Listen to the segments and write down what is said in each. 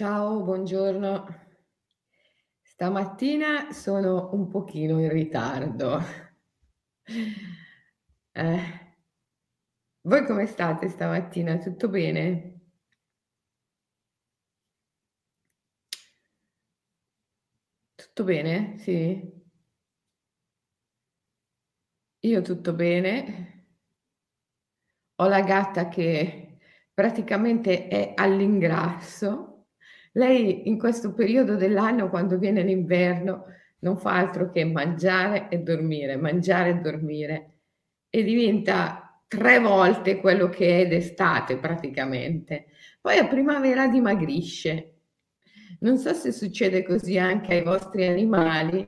Ciao, buongiorno. Stamattina sono un pochino in ritardo. Eh, voi come state stamattina? Tutto bene? Tutto bene? Sì? Io tutto bene. Ho la gatta che praticamente è all'ingrasso. Lei in questo periodo dell'anno, quando viene l'inverno, non fa altro che mangiare e dormire, mangiare e dormire e diventa tre volte quello che è d'estate praticamente. Poi a primavera dimagrisce. Non so se succede così anche ai vostri animali,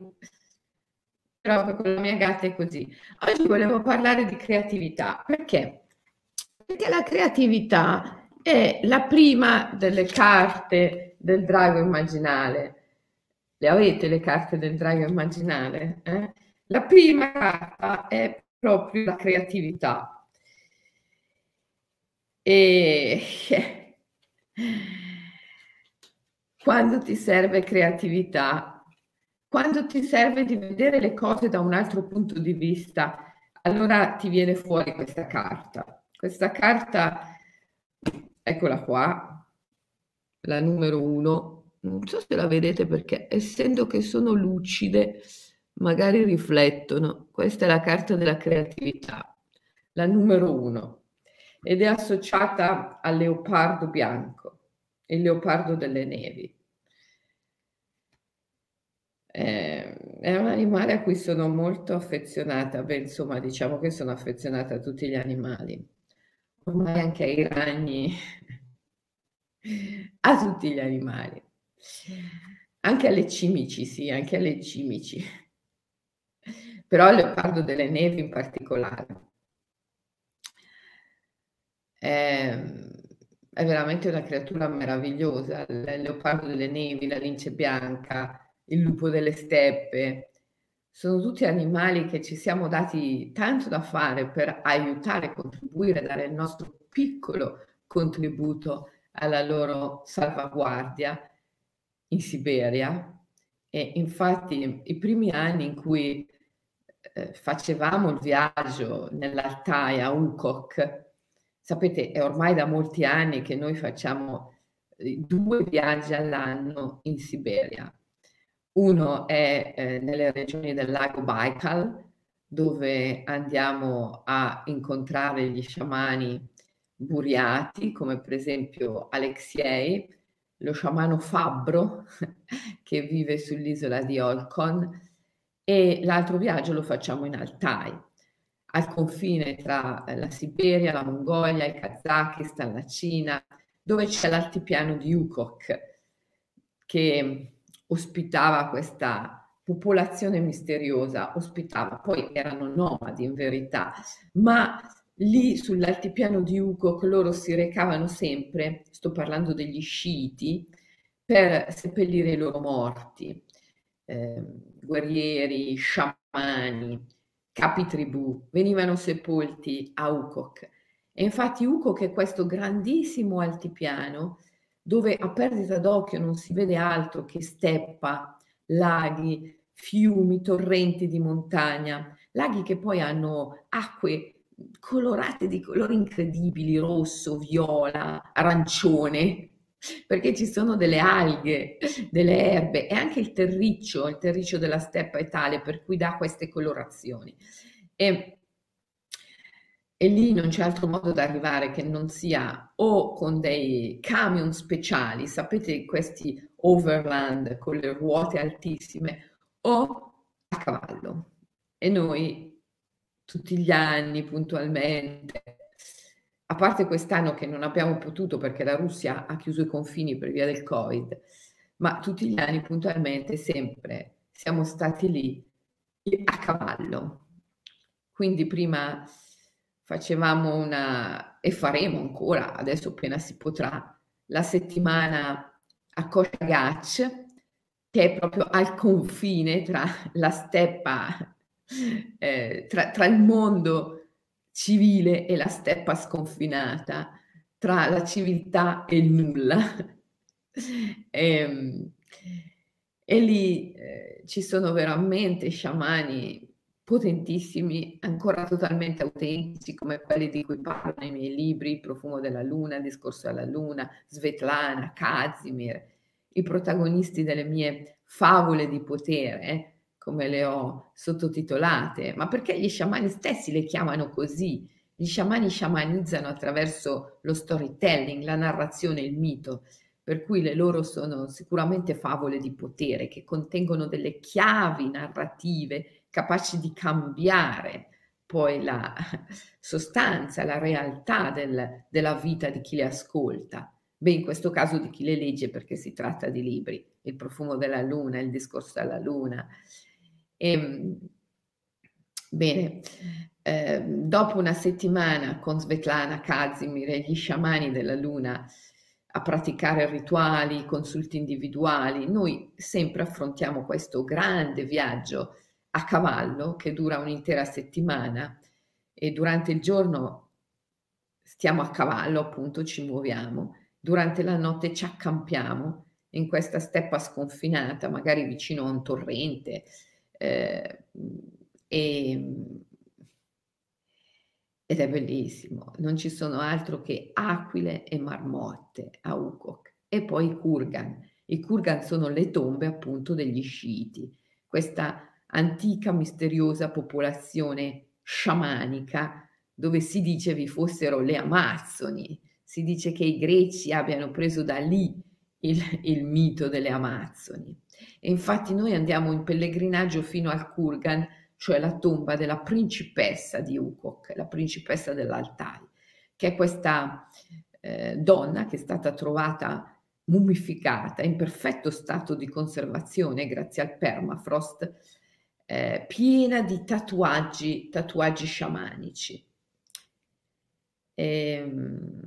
però con la mia gatta è così. Oggi volevo parlare di creatività. Perché? Perché la creatività è la prima delle carte del drago immaginale. Le avete le carte del drago immaginale? Eh? La prima carta è proprio la creatività. E quando ti serve creatività quando ti serve di vedere le cose da un altro punto di vista, allora ti viene fuori questa carta. Questa carta, eccola qua, la numero uno. Non so se la vedete perché essendo che sono lucide, magari riflettono. Questa è la carta della creatività, la numero uno, ed è associata al leopardo bianco, il leopardo delle nevi. Eh, è un animale a cui sono molto affezionata, beh, insomma, diciamo che sono affezionata a tutti gli animali, ormai anche ai ragni, a tutti gli animali, anche alle cimici, sì, anche alle cimici, però al leopardo delle nevi in particolare. È, è veramente una creatura meravigliosa, il leopardo delle nevi, la lince bianca, il lupo delle steppe, sono tutti animali che ci siamo dati tanto da fare per aiutare, contribuire, dare il nostro piccolo contributo alla loro salvaguardia in Siberia. E infatti i primi anni in cui eh, facevamo il viaggio nell'Altai a Ukok, sapete, è ormai da molti anni che noi facciamo eh, due viaggi all'anno in Siberia uno è eh, nelle regioni del lago Baikal, dove andiamo a incontrare gli sciamani buriati, come per esempio Alexei, lo sciamano fabbro che vive sull'isola di Olkon, e l'altro viaggio lo facciamo in Altai, al confine tra la Siberia, la Mongolia, il Kazakistan, la Cina, dove c'è l'altipiano di Yukok, che ospitava questa popolazione misteriosa, ospitava, poi erano nomadi in verità, ma lì sull'altipiano di Ugo loro si recavano sempre, sto parlando degli sciiti, per seppellire i loro morti, eh, guerrieri, sciamani, capi tribù, venivano sepolti a Ukok. E infatti Ukok è questo grandissimo altipiano dove a perdita d'occhio non si vede altro che steppa, laghi, fiumi, torrenti di montagna, laghi che poi hanno acque colorate di colori incredibili, rosso, viola, arancione, perché ci sono delle alghe, delle erbe e anche il terriccio, il terriccio della steppa è tale per cui dà queste colorazioni. E e lì non c'è altro modo da arrivare che non sia o con dei camion speciali, sapete questi overland con le ruote altissime, o a cavallo. E noi tutti gli anni puntualmente, a parte quest'anno che non abbiamo potuto perché la Russia ha chiuso i confini per via del Covid, ma tutti gli anni puntualmente sempre siamo stati lì a cavallo. Quindi prima facevamo una, e faremo ancora, adesso appena si potrà, la settimana a Koshagach, che è proprio al confine tra la steppa, eh, tra, tra il mondo civile e la steppa sconfinata, tra la civiltà e il nulla. Ehm, e lì eh, ci sono veramente sciamani potentissimi, ancora totalmente autentici, come quelli di cui parlo nei miei libri, Profumo della Luna, Discorso alla Luna, Svetlana, Kazimir, i protagonisti delle mie favole di potere, come le ho sottotitolate, ma perché gli sciamani stessi le chiamano così. Gli sciamani sciamanizzano attraverso lo storytelling, la narrazione, il mito, per cui le loro sono sicuramente favole di potere che contengono delle chiavi narrative capaci di cambiare poi la sostanza, la realtà del, della vita di chi le ascolta. Beh, in questo caso di chi le legge perché si tratta di libri, Il profumo della luna, Il discorso alla luna. E, ehm, bene, eh, dopo una settimana con Svetlana Kazimir e gli sciamani della luna a praticare rituali, consulti individuali, noi sempre affrontiamo questo grande viaggio a cavallo che dura un'intera settimana e durante il giorno stiamo a cavallo, appunto ci muoviamo, durante la notte ci accampiamo in questa steppa sconfinata, magari vicino a un torrente eh, e, ed è bellissimo, non ci sono altro che aquile e marmotte a Ukok e poi i Kurgan. I Kurgan sono le tombe appunto degli sciiti, questa antica misteriosa popolazione sciamanica dove si dice vi fossero le Amazzoni, si dice che i greci abbiano preso da lì il, il mito delle Amazzoni. E infatti noi andiamo in pellegrinaggio fino al Kurgan, cioè la tomba della principessa di Ukok, la principessa dell'Altai, che è questa eh, donna che è stata trovata mummificata in perfetto stato di conservazione grazie al permafrost eh, piena di tatuaggi, tatuaggi sciamanici. E, ehm,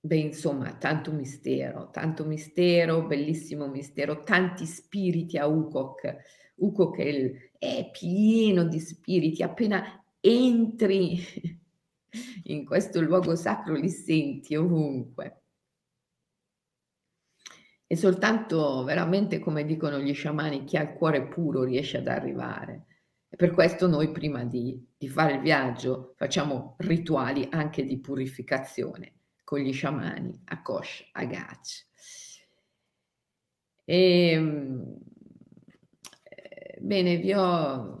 beh, insomma, tanto mistero, tanto mistero, bellissimo mistero, tanti spiriti a Ukok. Ukok è, il, è pieno di spiriti, appena entri in questo luogo sacro li senti ovunque. E soltanto veramente, come dicono gli sciamani, chi ha il cuore puro riesce ad arrivare. E per questo noi prima di, di fare il viaggio facciamo rituali anche di purificazione con gli sciamani a Kosh, a. E, ehm, bene, vi ho,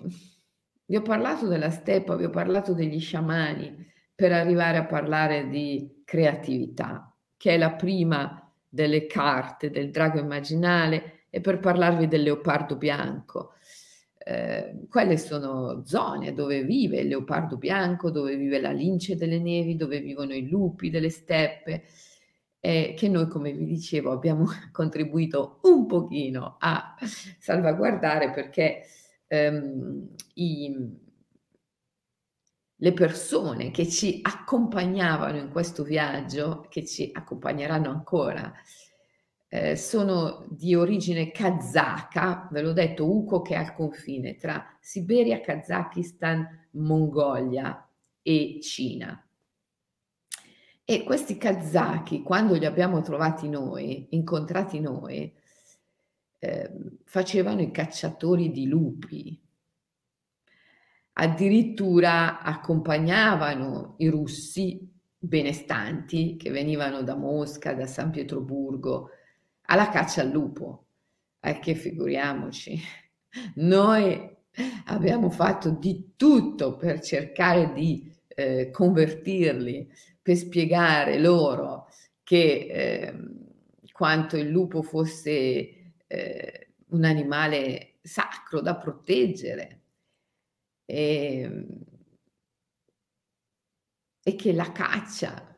vi ho parlato della steppa, vi ho parlato degli sciamani per arrivare a parlare di creatività, che è la prima delle carte del drago immaginale e per parlarvi del leopardo bianco. Eh, quelle sono zone dove vive il leopardo bianco, dove vive la lince delle nevi, dove vivono i lupi delle steppe, eh, che noi, come vi dicevo, abbiamo contribuito un pochino a salvaguardare perché ehm, i, le persone che ci accompagnavano in questo viaggio, che ci accompagneranno ancora, eh, sono di origine kazaka, ve l'ho detto, Uco che è al confine tra Siberia, Kazakistan, Mongolia e Cina. E questi kazaki, quando li abbiamo trovati noi, incontrati noi, eh, facevano i cacciatori di lupi, addirittura accompagnavano i russi benestanti che venivano da Mosca, da San Pietroburgo, alla caccia al lupo. Eh, che figuriamoci, noi abbiamo fatto di tutto per cercare di eh, convertirli, per spiegare loro che eh, quanto il lupo fosse eh, un animale sacro da proteggere, e, ehm, e che la caccia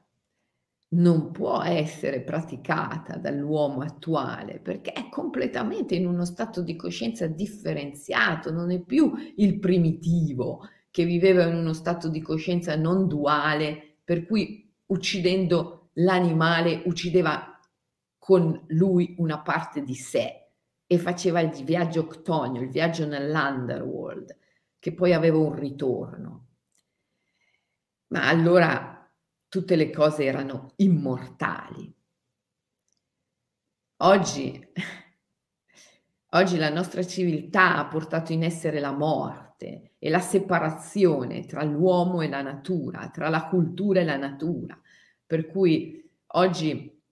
non può essere praticata dall'uomo attuale perché è completamente in uno stato di coscienza differenziato, non è più il primitivo che viveva in uno stato di coscienza non duale, per cui uccidendo l'animale uccideva con lui una parte di sé e faceva il viaggio octonio, il viaggio nell'underworld che poi aveva un ritorno. Ma allora tutte le cose erano immortali. oggi, oggi la nostra civiltà ha portato in essere la morte e la separazione tra l'uomo e la natura, tra la cultura e la natura. Per cui oggi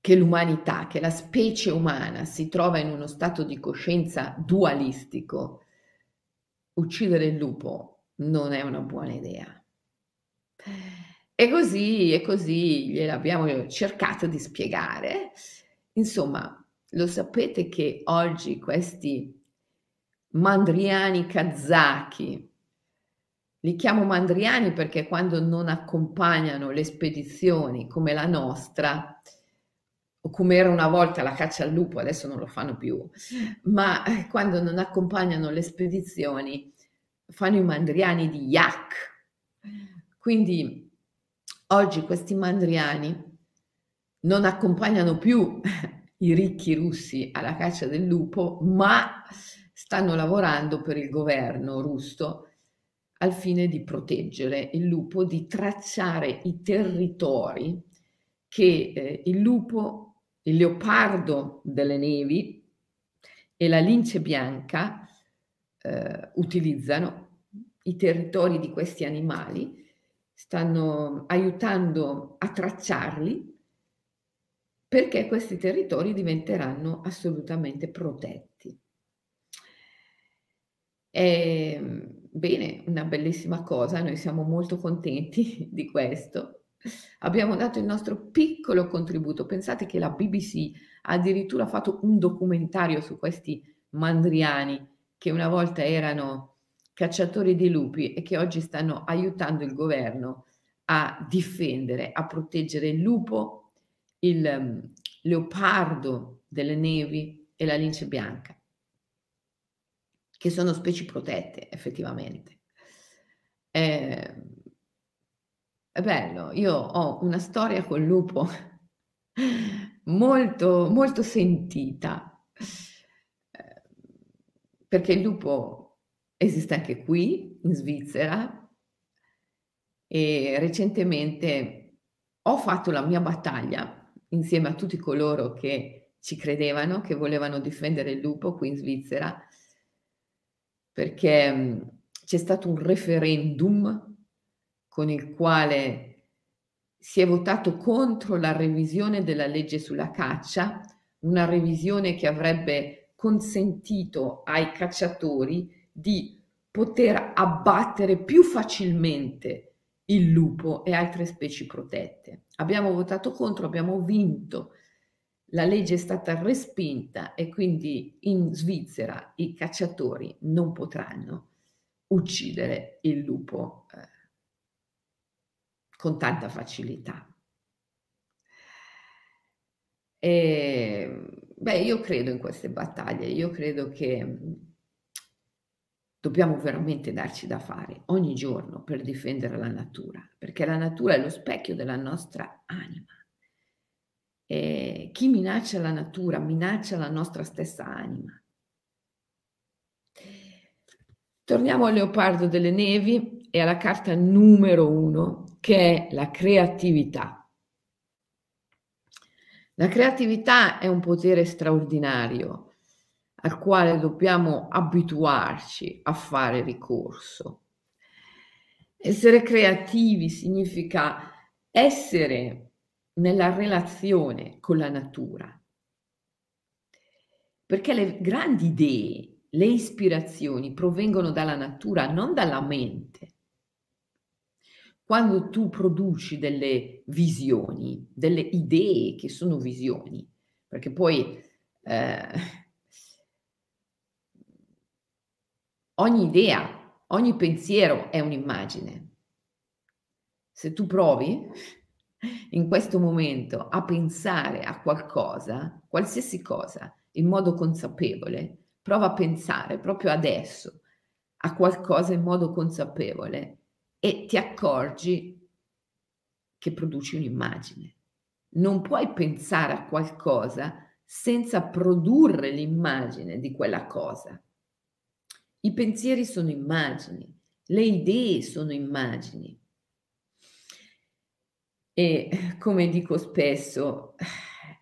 che l'umanità, che la specie umana si trova in uno stato di coscienza dualistico, uccidere il lupo non è una buona idea. E così, e così gliel'abbiamo cercato di spiegare. Insomma, lo sapete che oggi questi mandriani kazaki, li chiamo mandriani perché quando non accompagnano le spedizioni come la nostra, o come era una volta la caccia al lupo, adesso non lo fanno più, ma quando non accompagnano le spedizioni fanno i mandriani di yak. Quindi oggi questi mandriani non accompagnano più i ricchi russi alla caccia del lupo, ma stanno lavorando per il governo russo al fine di proteggere il lupo, di tracciare i territori che eh, il lupo il leopardo delle nevi e la lince bianca eh, utilizzano i territori di questi animali, stanno aiutando a tracciarli perché questi territori diventeranno assolutamente protetti. È, bene, una bellissima cosa, noi siamo molto contenti di questo Abbiamo dato il nostro piccolo contributo. Pensate che la BBC ha addirittura fatto un documentario su questi mandriani che una volta erano cacciatori di lupi e che oggi stanno aiutando il governo a difendere, a proteggere il lupo, il um, leopardo delle nevi e la lince bianca, che sono specie protette effettivamente. Eh, è bello, io ho una storia col lupo molto, molto sentita, eh, perché il lupo esiste anche qui, in Svizzera, e recentemente ho fatto la mia battaglia insieme a tutti coloro che ci credevano, che volevano difendere il lupo qui in Svizzera, perché mm, c'è stato un referendum con il quale si è votato contro la revisione della legge sulla caccia, una revisione che avrebbe consentito ai cacciatori di poter abbattere più facilmente il lupo e altre specie protette. Abbiamo votato contro, abbiamo vinto, la legge è stata respinta e quindi in Svizzera i cacciatori non potranno uccidere il lupo eh, con tanta facilità. E, beh, io credo in queste battaglie, io credo che dobbiamo veramente darci da fare ogni giorno per difendere la natura, perché la natura è lo specchio della nostra anima. E chi minaccia la natura minaccia la nostra stessa anima. Torniamo al leopardo delle nevi e alla carta numero uno che è la creatività. La creatività è un potere straordinario al quale dobbiamo abituarci a fare ricorso. Essere creativi significa essere nella relazione con la natura, perché le grandi idee, le ispirazioni provengono dalla natura, non dalla mente quando tu produci delle visioni, delle idee che sono visioni, perché poi eh, ogni idea, ogni pensiero è un'immagine. Se tu provi in questo momento a pensare a qualcosa, qualsiasi cosa, in modo consapevole, prova a pensare proprio adesso a qualcosa in modo consapevole e ti accorgi che produci un'immagine. Non puoi pensare a qualcosa senza produrre l'immagine di quella cosa. I pensieri sono immagini, le idee sono immagini. E come dico spesso,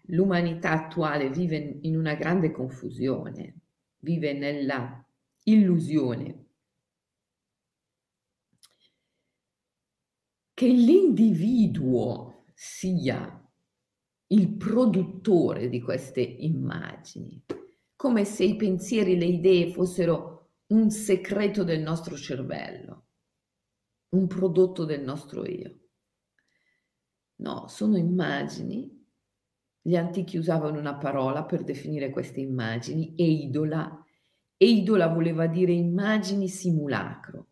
l'umanità attuale vive in una grande confusione, vive nella illusione che l'individuo sia il produttore di queste immagini, come se i pensieri le idee fossero un segreto del nostro cervello, un prodotto del nostro io. No, sono immagini. Gli antichi usavano una parola per definire queste immagini, eidola. Eidola voleva dire immagini simulacro.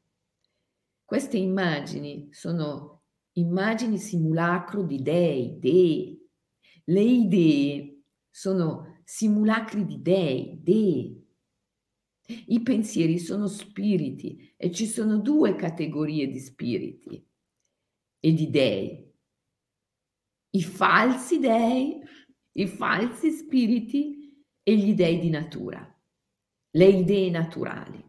Queste immagini sono immagini simulacro di dei, dei. Le idee sono simulacri di dei, dei. I pensieri sono spiriti e ci sono due categorie di spiriti e di dei. I falsi dei, i falsi spiriti e gli dei di natura, le idee naturali.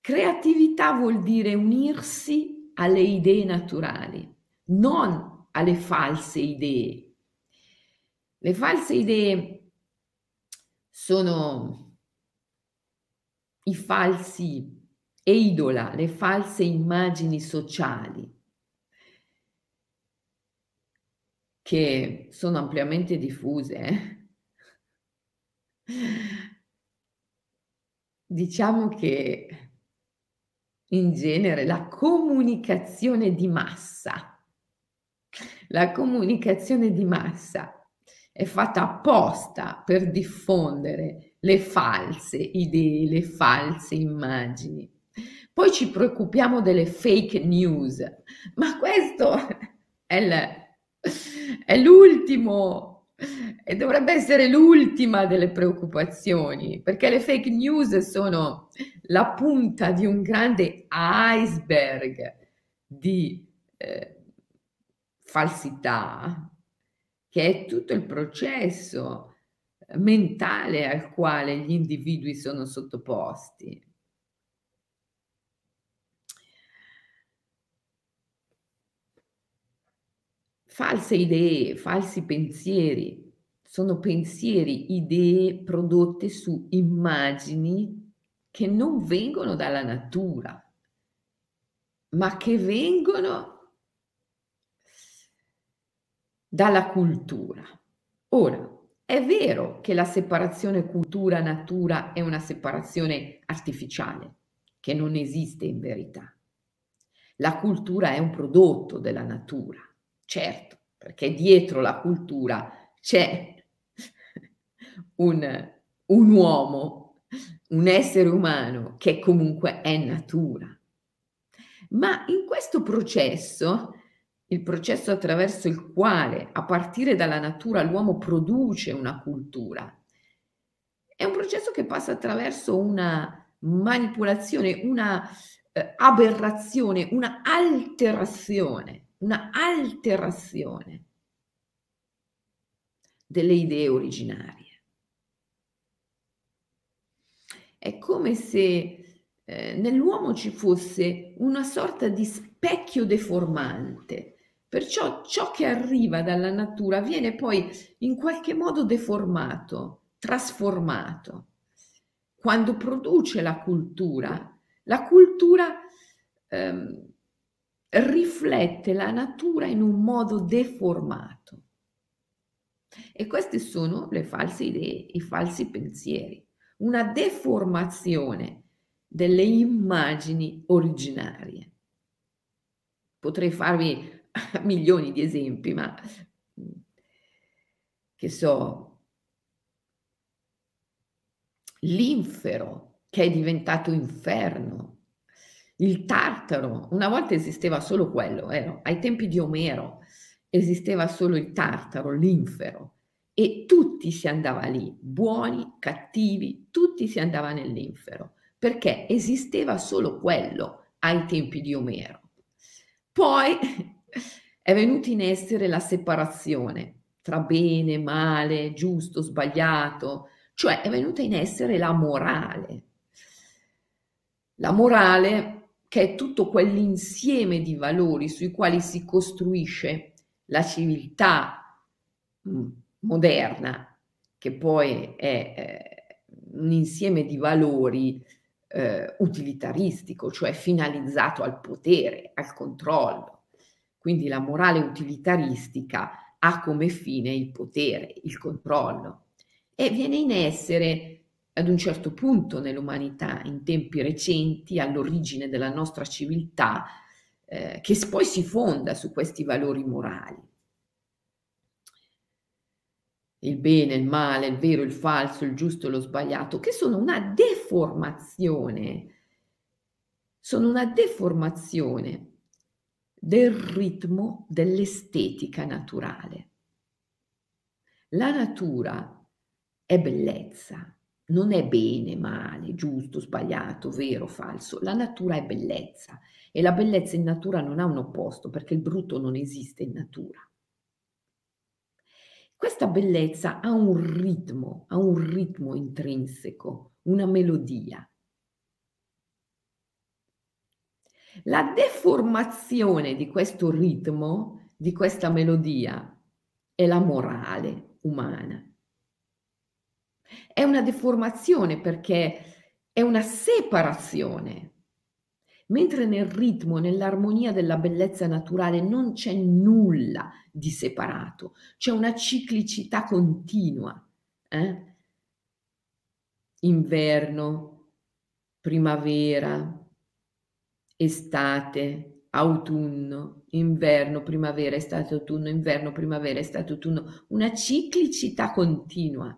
Creatività vuol dire unirsi alle idee naturali, non alle false idee. Le false idee sono i falsi eidola, le false immagini sociali che sono ampiamente diffuse. Diciamo che in genere la comunicazione di massa. La comunicazione di massa è fatta apposta per diffondere le false idee, le false immagini. Poi ci preoccupiamo delle fake news, ma questo è, è l'ultimo e dovrebbe essere l'ultima delle preoccupazioni, perché le fake news sono la punta di un grande iceberg di eh, falsità, che è tutto il processo mentale al quale gli individui sono sottoposti. False idee, falsi pensieri, sono pensieri, idee prodotte su immagini che non vengono dalla natura, ma che vengono dalla cultura. Ora, è vero che la separazione cultura-natura è una separazione artificiale, che non esiste in verità. La cultura è un prodotto della natura Certo, perché dietro la cultura c'è un, un uomo, un essere umano che comunque è natura. Ma in questo processo, il processo attraverso il quale a partire dalla natura l'uomo produce una cultura, è un processo che passa attraverso una manipolazione, una eh, aberrazione, una alterazione una alterazione delle idee originarie. È come se eh, nell'uomo ci fosse una sorta di specchio deformante, perciò ciò che arriva dalla natura viene poi in qualche modo deformato, trasformato. Quando produce la cultura, la cultura ehm, riflette la natura in un modo deformato. E queste sono le false idee, i falsi pensieri, una deformazione delle immagini originarie. Potrei farvi milioni di esempi, ma che so, l'infero che è diventato inferno, il Tartaro, una volta esisteva solo quello, eh, ai tempi di Omero esisteva solo il Tartaro, l'infero, e tutti si andava lì, buoni, cattivi, tutti si andava nell'infero, perché esisteva solo quello ai tempi di Omero. Poi è venuta in essere la separazione tra bene, male, giusto, sbagliato, cioè è venuta in essere la morale. La morale che è tutto quell'insieme di valori sui quali si costruisce la civiltà, moderna, che poi è eh, un insieme di valori eh, utilitaristico, cioè finalizzato al potere, al controllo. Quindi la morale utilitaristica ha come fine il potere, il controllo. E viene in essere ad un certo punto nell'umanità, in tempi recenti, all'origine della nostra civiltà, eh, che poi si fonda su questi valori morali. Il bene, il male, il vero, il falso, il giusto e lo sbagliato, che sono una deformazione, sono una deformazione del ritmo dell'estetica naturale. La natura è bellezza, non è bene, male, giusto, sbagliato, vero, falso. La natura è bellezza e la bellezza in natura non ha un opposto perché il brutto non esiste in natura. Questa bellezza ha un ritmo, ha un ritmo intrinseco, una melodia. La deformazione di questo ritmo, di questa melodia, è la morale umana. È una deformazione perché è una separazione. Mentre nel ritmo, nell'armonia della bellezza naturale non c'è nulla di separato, c'è una ciclicità continua. Eh? Inverno, primavera, estate, autunno, inverno, primavera, estate, autunno, inverno, primavera, estate, autunno, una ciclicità continua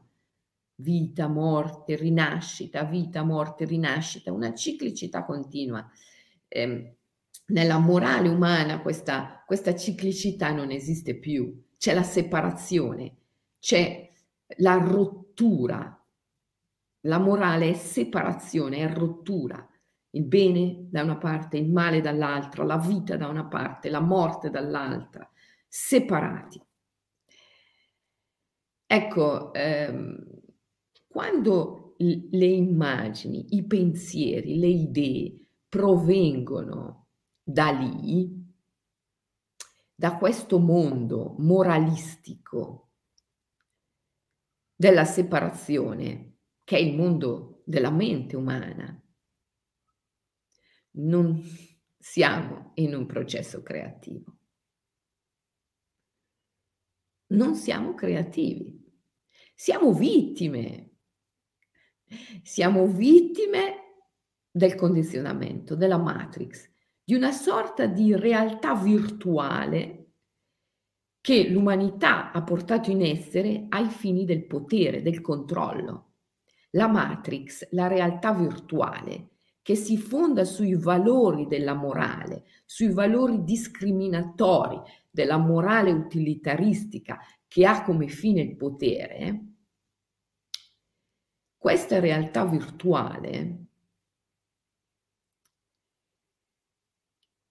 vita, morte, rinascita, vita, morte, rinascita, una ciclicità continua. Eh, nella morale umana questa, questa ciclicità non esiste più, c'è la separazione, c'è la rottura. La morale è separazione, è rottura. Il bene da una parte, il male dall'altra, la vita da una parte, la morte dall'altra, separati. Ecco, ehm, quando le immagini, i pensieri, le idee provengono da lì, da questo mondo moralistico della separazione, che è il mondo della mente umana, non siamo in un processo creativo. Non siamo creativi, siamo vittime siamo vittime del condizionamento, della matrix, di una sorta di realtà virtuale che l'umanità ha portato in essere ai fini del potere, del controllo. La matrix, la realtà virtuale, che si fonda sui valori della morale, sui valori discriminatori della morale utilitaristica che ha come fine il potere, questa realtà virtuale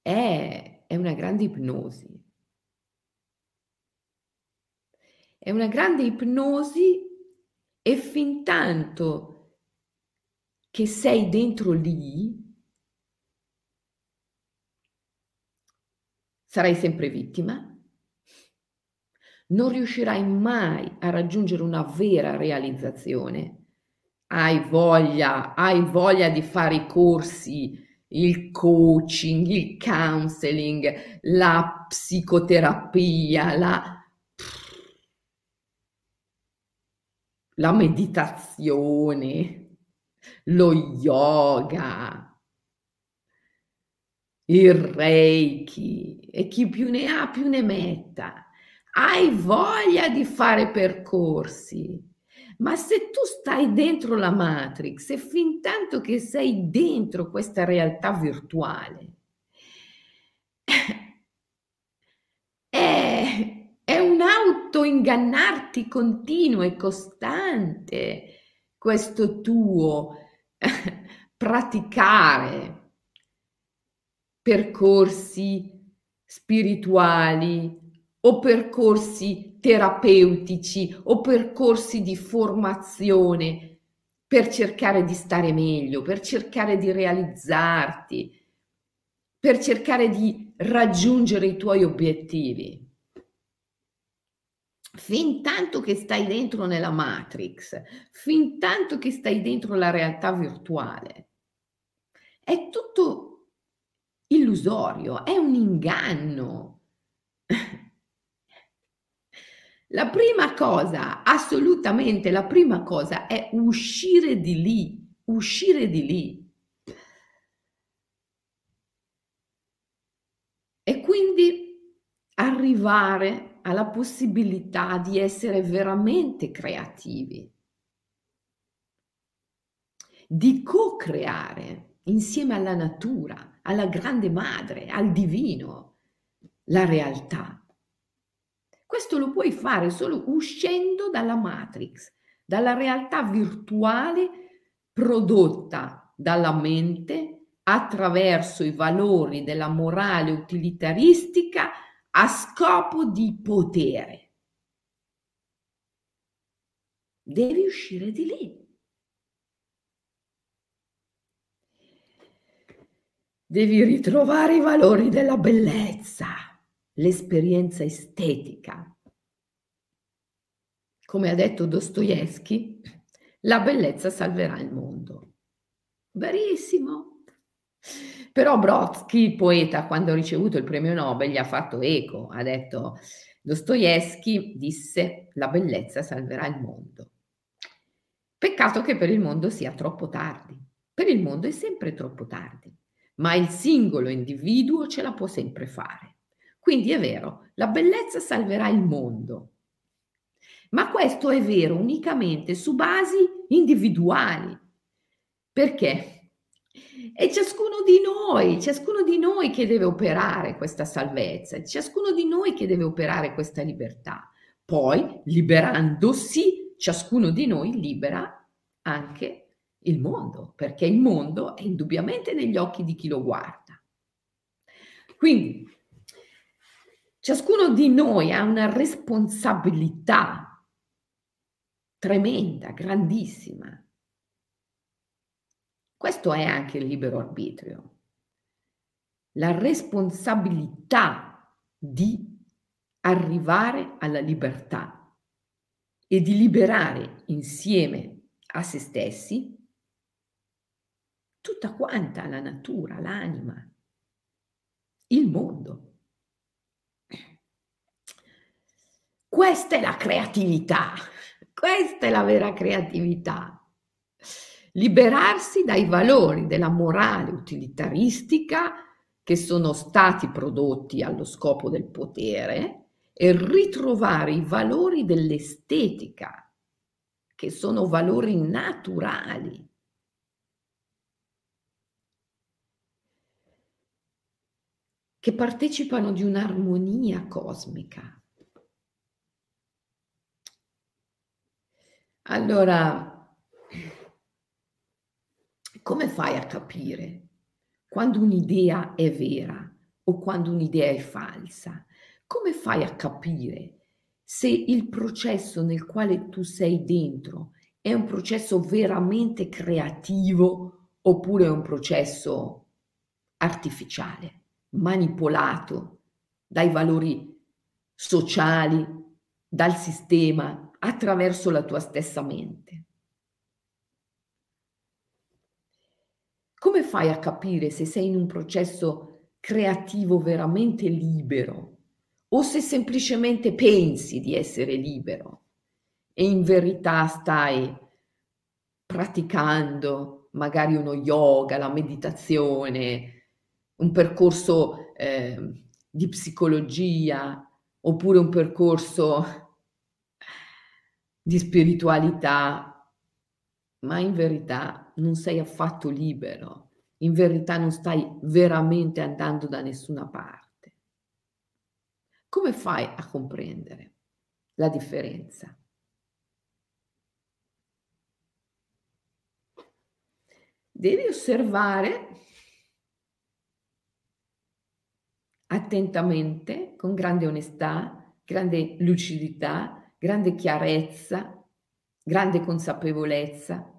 è, è una grande ipnosi. È una grande ipnosi e fin tanto che sei dentro lì, sarai sempre vittima, non riuscirai mai a raggiungere una vera realizzazione. Hai voglia, hai voglia di fare i corsi, il coaching, il counseling, la psicoterapia, la, la meditazione, lo yoga, il reiki e chi più ne ha più ne metta. Hai voglia di fare percorsi ma se tu stai dentro la Matrix e fin tanto che sei dentro questa realtà virtuale, è, è un autoingannarti continuo e costante questo tuo praticare percorsi spirituali o percorsi terapeutici o percorsi di formazione per cercare di stare meglio, per cercare di realizzarti, per cercare di raggiungere i tuoi obiettivi. Fin tanto che stai dentro nella Matrix, fin tanto che stai dentro la realtà virtuale, è tutto illusorio, è un inganno. La prima cosa, assolutamente la prima cosa è uscire di lì, uscire di lì. E quindi arrivare alla possibilità di essere veramente creativi, di co-creare insieme alla natura, alla grande madre, al divino, la realtà. Questo lo puoi fare solo uscendo dalla matrix, dalla realtà virtuale prodotta dalla mente attraverso i valori della morale utilitaristica a scopo di potere. Devi uscire di lì. Devi ritrovare i valori della bellezza l'esperienza estetica. Come ha detto Dostoevsky, la bellezza salverà il mondo. Verissimo. Però Brodsky, poeta, quando ha ricevuto il premio Nobel, gli ha fatto eco, ha detto Dostoevsky disse la bellezza salverà il mondo. Peccato che per il mondo sia troppo tardi. Per il mondo è sempre troppo tardi, ma il singolo individuo ce la può sempre fare. Quindi è vero, la bellezza salverà il mondo. Ma questo è vero unicamente su basi individuali. Perché? È ciascuno di noi, ciascuno di noi che deve operare questa salvezza, ciascuno di noi che deve operare questa libertà. Poi, liberandosi, ciascuno di noi libera anche il mondo, perché il mondo è indubbiamente negli occhi di chi lo guarda. Quindi, Ciascuno di noi ha una responsabilità tremenda, grandissima. Questo è anche il libero arbitrio. La responsabilità di arrivare alla libertà e di liberare insieme a se stessi tutta quanta la natura, l'anima, il mondo. Questa è la creatività, questa è la vera creatività. Liberarsi dai valori della morale utilitaristica che sono stati prodotti allo scopo del potere e ritrovare i valori dell'estetica, che sono valori naturali. che partecipano di un'armonia cosmica. Allora, come fai a capire quando un'idea è vera o quando un'idea è falsa? Come fai a capire se il processo nel quale tu sei dentro è un processo veramente creativo oppure è un processo artificiale, manipolato dai valori sociali, dal sistema, attraverso la tua stessa mente. Come fai a capire se sei in un processo creativo veramente libero? O se semplicemente pensi di essere libero? E in verità stai praticando magari uno yoga, la meditazione, un percorso eh, di psicologia oppure un percorso di spiritualità, ma in verità non sei affatto libero, in verità non stai veramente andando da nessuna parte. Come fai a comprendere la differenza? Devi osservare attentamente, con grande onestà, grande lucidità, grande chiarezza, grande consapevolezza.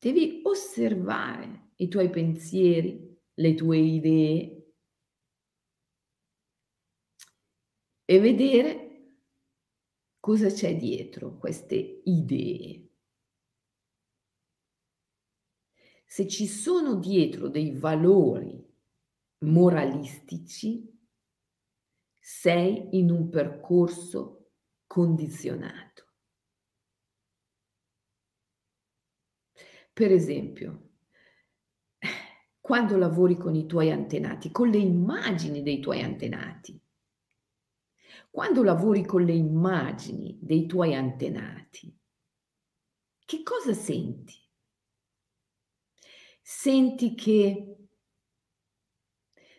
Devi osservare i tuoi pensieri, le tue idee e vedere cosa c'è dietro queste idee. Se ci sono dietro dei valori moralistici, sei in un percorso condizionato. Per esempio, quando lavori con i tuoi antenati, con le immagini dei tuoi antenati, quando lavori con le immagini dei tuoi antenati, che cosa senti? Senti che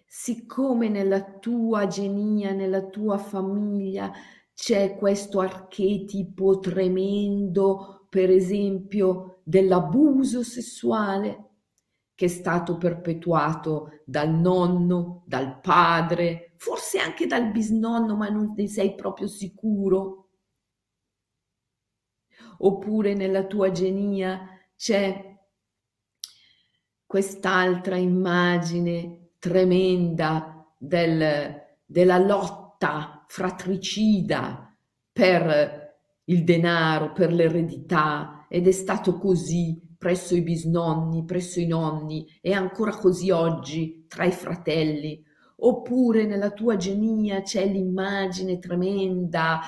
siccome nella tua genia, nella tua famiglia c'è questo archetipo tremendo, per esempio, dell'abuso sessuale, che è stato perpetuato dal nonno, dal padre, forse anche dal bisnonno, ma non ne sei proprio sicuro. Oppure nella tua genia c'è quest'altra immagine tremenda del, della lotta fratricida per il denaro, per l'eredità, ed è stato così presso i bisnonni, presso i nonni e ancora così oggi tra i fratelli, oppure nella tua genia c'è l'immagine tremenda,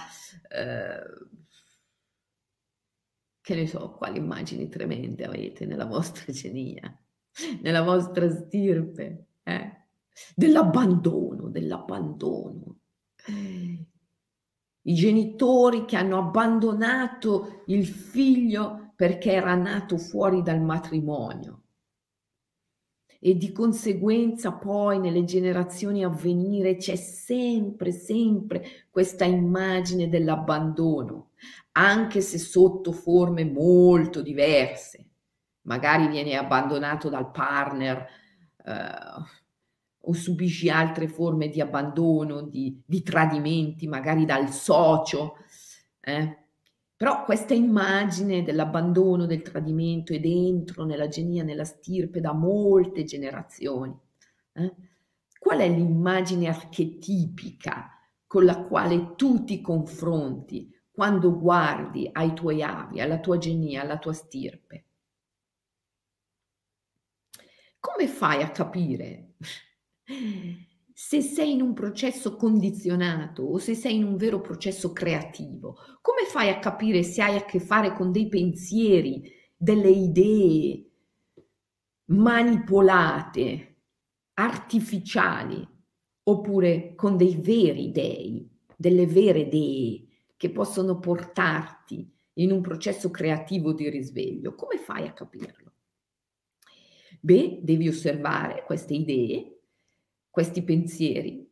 eh, che ne so, quali immagini tremende avete nella vostra genia, nella vostra stirpe, eh? dell'abbandono, dell'abbandono. I genitori che hanno abbandonato il figlio perché era nato fuori dal matrimonio e di conseguenza poi nelle generazioni a venire c'è sempre, sempre questa immagine dell'abbandono, anche se sotto forme molto diverse. Magari viene abbandonato dal partner eh, o subisci altre forme di abbandono, di, di tradimenti, magari dal socio. Eh? Però questa immagine dell'abbandono, del tradimento è dentro nella genia, nella stirpe da molte generazioni. Eh? Qual è l'immagine archetipica con la quale tu ti confronti quando guardi ai tuoi avi, alla tua genia, alla tua stirpe? Come fai a capire se sei in un processo condizionato o se sei in un vero processo creativo, come fai a capire se hai a che fare con dei pensieri, delle idee manipolate, artificiali, oppure con dei veri dei, delle vere dee che possono portarti in un processo creativo di risveglio? Come fai a capirlo? Beh, devi osservare queste idee questi pensieri.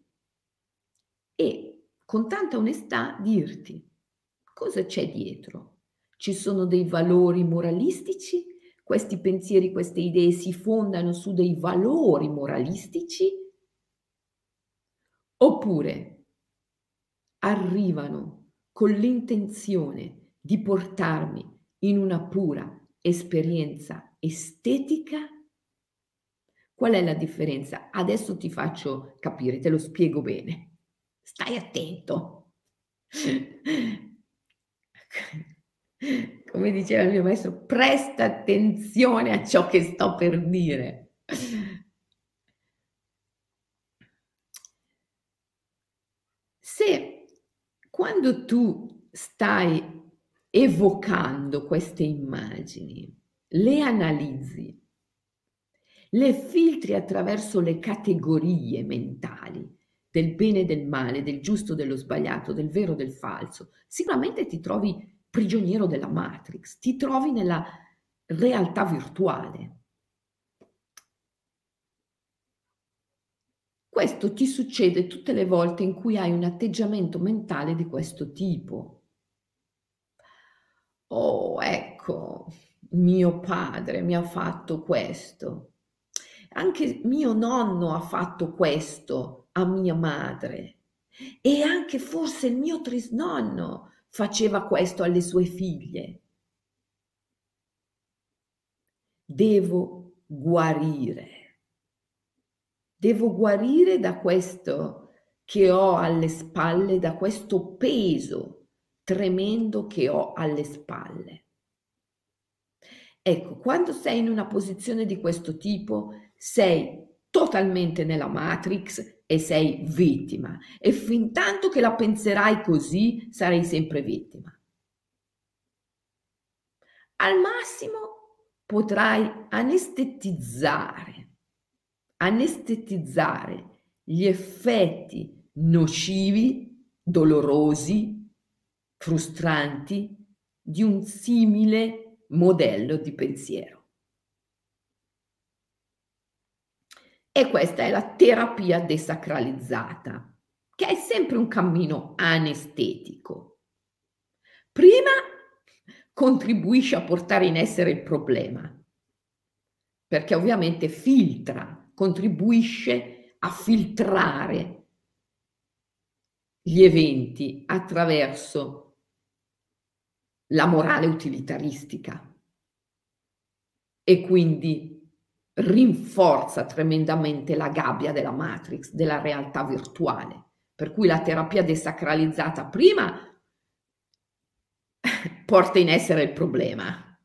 E con tanta onestà dirti cosa c'è dietro. Ci sono dei valori moralistici, questi pensieri, queste idee si fondano su dei valori moralistici? Oppure arrivano con l'intenzione di portarmi in una pura esperienza estetica Qual è la differenza? Adesso ti faccio capire, te lo spiego bene. Stai attento. Come diceva il mio maestro, presta attenzione a ciò che sto per dire. Se quando tu stai evocando queste immagini, le analizzi le filtri attraverso le categorie mentali del bene e del male, del giusto e dello sbagliato, del vero e del falso, sicuramente ti trovi prigioniero della Matrix, ti trovi nella realtà virtuale. Questo ti succede tutte le volte in cui hai un atteggiamento mentale di questo tipo. Oh, ecco, mio padre mi ha fatto questo. Anche mio nonno ha fatto questo a mia madre e anche forse il mio trisnonno faceva questo alle sue figlie. Devo guarire. Devo guarire da questo che ho alle spalle, da questo peso tremendo che ho alle spalle. Ecco, quando sei in una posizione di questo tipo, sei totalmente nella matrix e sei vittima e fin tanto che la penserai così sarai sempre vittima. Al massimo potrai anestetizzare, anestetizzare gli effetti nocivi, dolorosi, frustranti di un simile modello di pensiero. E questa è la terapia desacralizzata, che è sempre un cammino anestetico. Prima contribuisce a portare in essere il problema, perché ovviamente filtra, contribuisce a filtrare gli eventi attraverso la morale utilitaristica e quindi rinforza tremendamente la gabbia della matrix, della realtà virtuale. Per cui la terapia desacralizzata prima porta in essere il problema,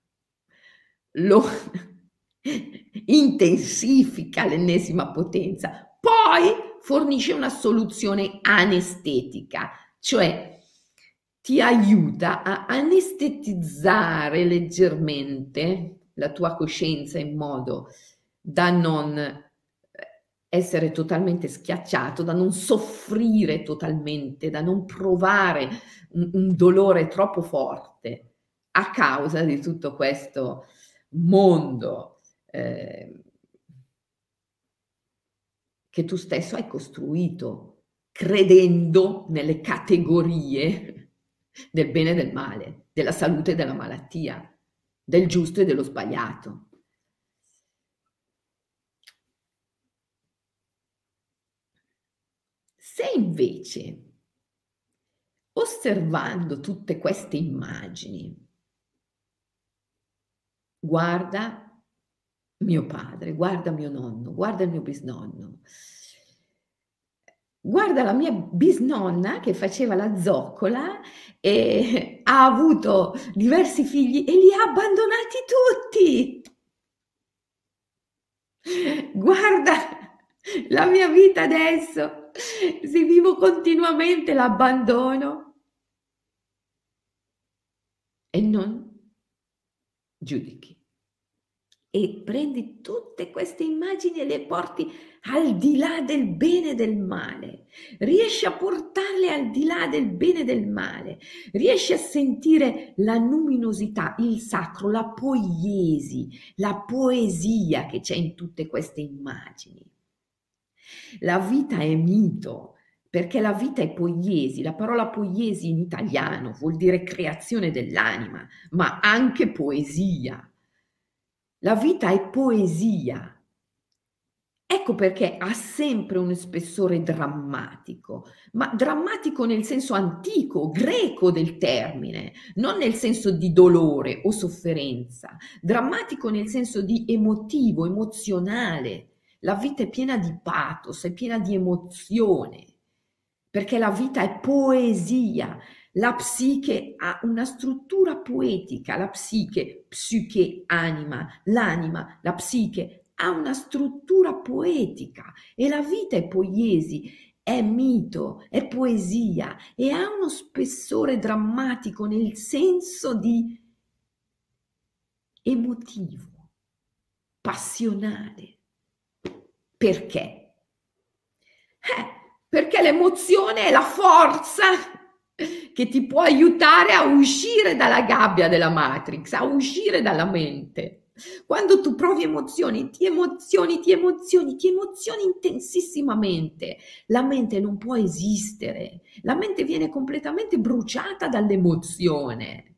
lo intensifica l'ennesima potenza, poi fornisce una soluzione anestetica, cioè ti aiuta a anestetizzare leggermente la tua coscienza in modo da non eh, essere totalmente schiacciato, da non soffrire totalmente, da non provare un, un dolore troppo forte a causa di tutto questo mondo eh, che tu stesso hai costruito credendo nelle categorie del bene e del male, della salute e della malattia, del giusto e dello sbagliato. Se invece, osservando tutte queste immagini, guarda mio padre, guarda mio nonno, guarda il mio bisnonno, guarda la mia bisnonna che faceva la zoccola e ha avuto diversi figli e li ha abbandonati tutti. Guarda la mia vita adesso se vivo continuamente l'abbandono e non giudichi. E prendi tutte queste immagini e le porti al di là del bene e del male. Riesci a portarle al di là del bene e del male. Riesci a sentire la luminosità, il sacro, la poiesi, la poesia che c'è in tutte queste immagini. La vita è mito, perché la vita è poiesi. La parola poiesi in italiano vuol dire creazione dell'anima, ma anche poesia. La vita è poesia. Ecco perché ha sempre un spessore drammatico, ma drammatico nel senso antico, greco del termine, non nel senso di dolore o sofferenza, drammatico nel senso di emotivo, emozionale, la vita è piena di pathos, è piena di emozione, perché la vita è poesia. La psiche ha una struttura poetica, la psiche, psiche, anima, l'anima, la psiche ha una struttura poetica e la vita è poiesi, è mito, è poesia e ha uno spessore drammatico nel senso di emotivo, passionale. Perché? Eh, perché l'emozione è la forza che ti può aiutare a uscire dalla gabbia della Matrix, a uscire dalla mente. Quando tu provi emozioni, ti emozioni, ti emozioni, ti emozioni intensissimamente, la mente non può esistere, la mente viene completamente bruciata dall'emozione.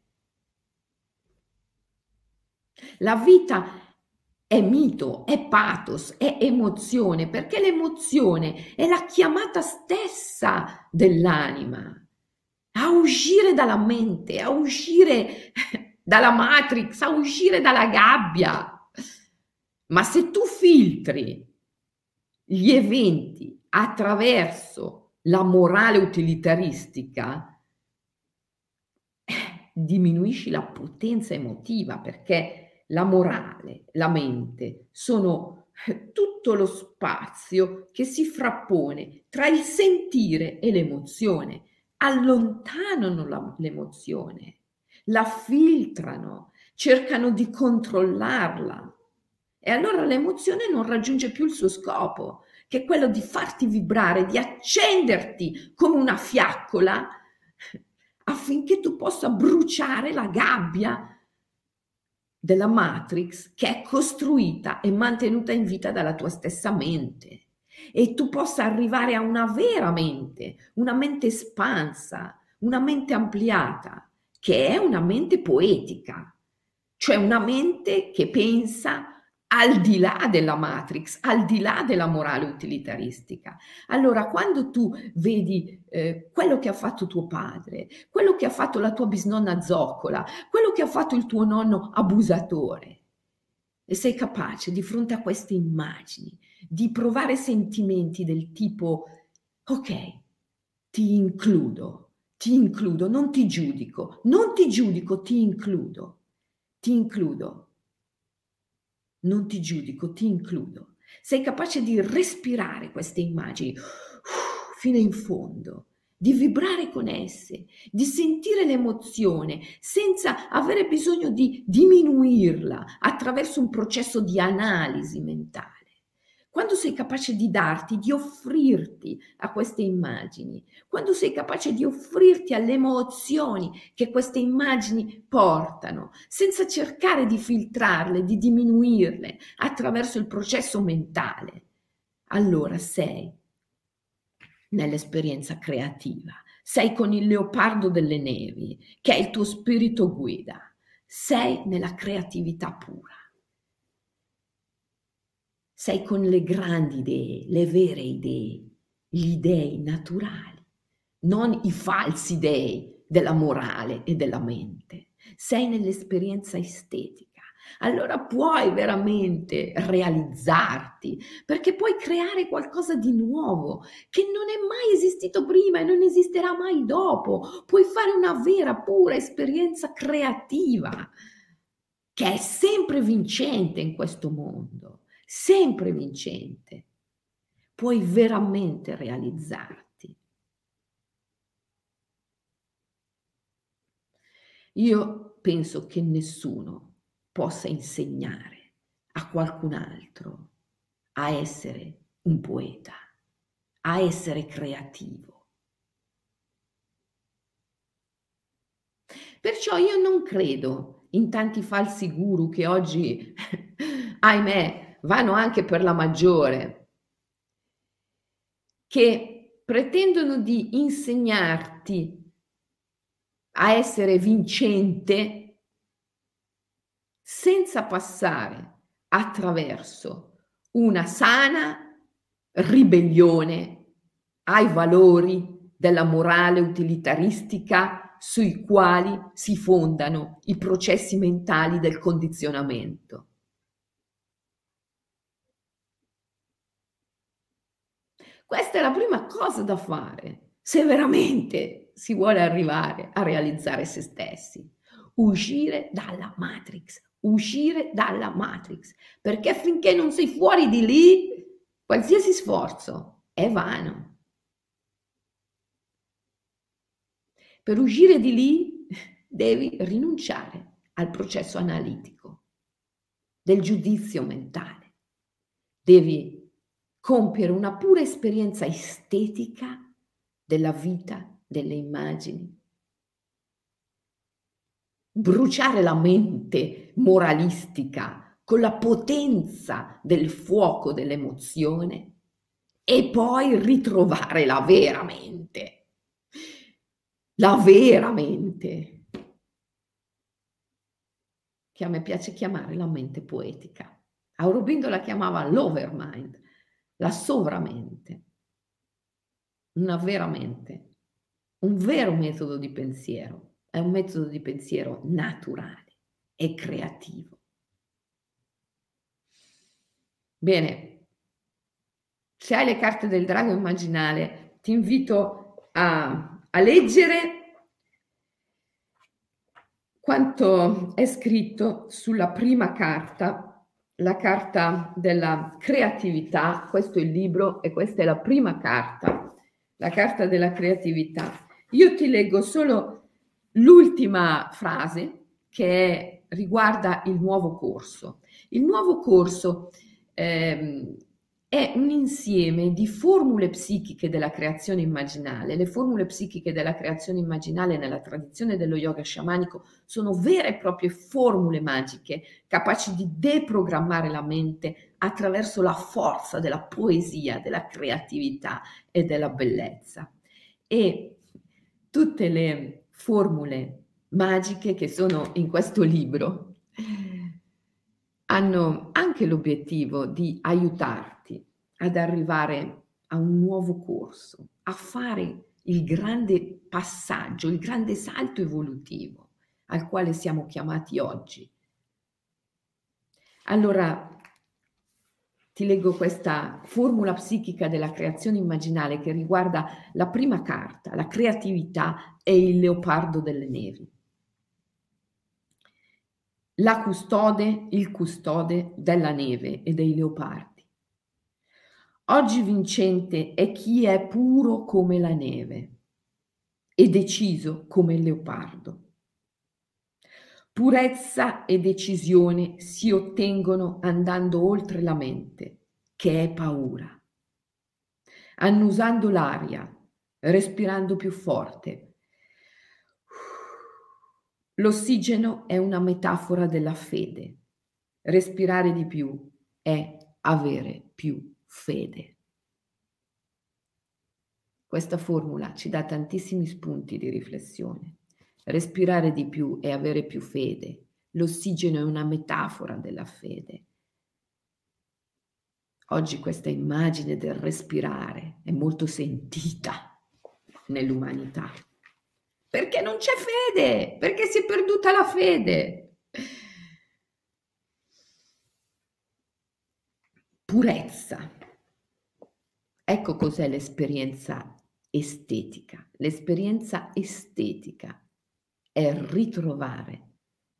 La vita è mito, è pathos, è emozione, perché l'emozione è la chiamata stessa dell'anima a uscire dalla mente, a uscire dalla matrix, a uscire dalla gabbia. Ma se tu filtri gli eventi attraverso la morale utilitaristica, diminuisci la potenza emotiva perché la morale, la mente sono tutto lo spazio che si frappone tra il sentire e l'emozione, allontanano la, l'emozione, la filtrano, cercano di controllarla. E allora l'emozione non raggiunge più il suo scopo, che è quello di farti vibrare, di accenderti come una fiaccola affinché tu possa bruciare la gabbia della Matrix che è costruita e mantenuta in vita dalla tua stessa mente. E tu possa arrivare a una vera mente, una mente espansa, una mente ampliata, che è una mente poetica, cioè una mente che pensa al di là della matrix, al di là della morale utilitaristica. Allora, quando tu vedi eh, quello che ha fatto tuo padre, quello che ha fatto la tua bisnonna zoccola, quello che ha fatto il tuo nonno abusatore, e sei capace di fronte a queste immagini di provare sentimenti del tipo, ok, ti includo, ti includo, non ti giudico, non ti giudico, ti includo, ti includo non ti giudico, ti includo. Sei capace di respirare queste immagini fino in fondo, di vibrare con esse, di sentire l'emozione senza avere bisogno di diminuirla attraverso un processo di analisi mentale. Quando sei capace di darti, di offrirti a queste immagini, quando sei capace di offrirti alle emozioni che queste immagini portano, senza cercare di filtrarle, di diminuirle attraverso il processo mentale, allora sei nell'esperienza creativa, sei con il leopardo delle nevi, che è il tuo spirito guida, sei nella creatività pura sei con le grandi idee, le vere idee, gli dei naturali, non i falsi dei della morale e della mente. Sei nell'esperienza estetica. Allora puoi veramente realizzarti, perché puoi creare qualcosa di nuovo che non è mai esistito prima e non esisterà mai dopo. Puoi fare una vera, pura esperienza creativa che è sempre vincente in questo mondo sempre vincente, puoi veramente realizzarti. Io penso che nessuno possa insegnare a qualcun altro a essere un poeta, a essere creativo. Perciò io non credo in tanti falsi guru che oggi, ahimè, vanno anche per la maggiore, che pretendono di insegnarti a essere vincente senza passare attraverso una sana ribellione ai valori della morale utilitaristica sui quali si fondano i processi mentali del condizionamento. Questa è la prima cosa da fare se veramente si vuole arrivare a realizzare se stessi. Uscire dalla matrix, uscire dalla matrix, perché finché non sei fuori di lì, qualsiasi sforzo è vano. Per uscire di lì devi rinunciare al processo analitico, del giudizio mentale. Devi compiere una pura esperienza estetica della vita, delle immagini. Bruciare la mente moralistica con la potenza del fuoco dell'emozione e poi ritrovare la vera mente. La vera mente, che a me piace chiamare la mente poetica. Aurobindo la chiamava l'overmind, la sovramente, una vera mente, un vero metodo di pensiero, è un metodo di pensiero naturale e creativo. Bene, se hai le carte del drago immaginale, ti invito a, a leggere quanto è scritto sulla prima carta, la carta della creatività. Questo è il libro e questa è la prima carta, la carta della creatività. Io ti leggo solo l'ultima frase che riguarda il nuovo corso. Il nuovo corso ehm, è un insieme di formule psichiche della creazione immaginale. Le formule psichiche della creazione immaginale nella tradizione dello yoga sciamanico sono vere e proprie formule magiche capaci di deprogrammare la mente attraverso la forza della poesia, della creatività e della bellezza. E tutte le formule magiche che sono in questo libro hanno anche l'obiettivo di aiutarti ad arrivare a un nuovo corso, a fare il grande passaggio, il grande salto evolutivo al quale siamo chiamati oggi. Allora, ti leggo questa formula psichica della creazione immaginale che riguarda la prima carta, la creatività e il leopardo delle nevi la custode, il custode della neve e dei leopardi. Oggi vincente è chi è puro come la neve e deciso come il leopardo. Purezza e decisione si ottengono andando oltre la mente, che è paura, annusando l'aria, respirando più forte, L'ossigeno è una metafora della fede. Respirare di più è avere più fede. Questa formula ci dà tantissimi spunti di riflessione. Respirare di più è avere più fede. L'ossigeno è una metafora della fede. Oggi questa immagine del respirare è molto sentita nell'umanità. Perché non c'è fede, perché si è perduta la fede. Purezza. Ecco cos'è l'esperienza estetica. L'esperienza estetica è ritrovare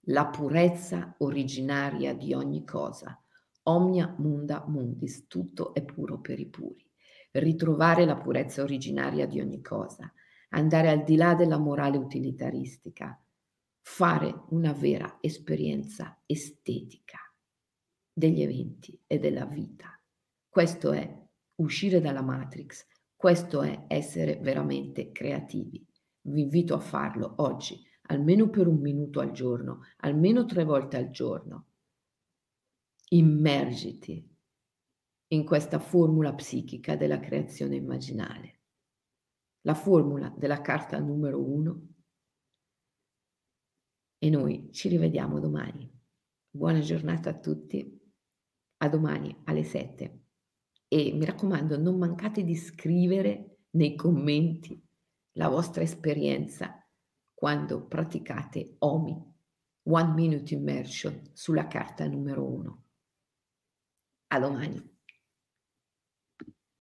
la purezza originaria di ogni cosa. Omnia munda mundis, tutto è puro per i puri. Ritrovare la purezza originaria di ogni cosa andare al di là della morale utilitaristica, fare una vera esperienza estetica degli eventi e della vita. Questo è uscire dalla matrix, questo è essere veramente creativi. Vi invito a farlo oggi, almeno per un minuto al giorno, almeno tre volte al giorno. Immergiti in questa formula psichica della creazione immaginale la formula della carta numero uno e noi ci rivediamo domani. Buona giornata a tutti, a domani alle 7 e mi raccomando non mancate di scrivere nei commenti la vostra esperienza quando praticate OMI, One Minute Immersion, sulla carta numero uno. A domani.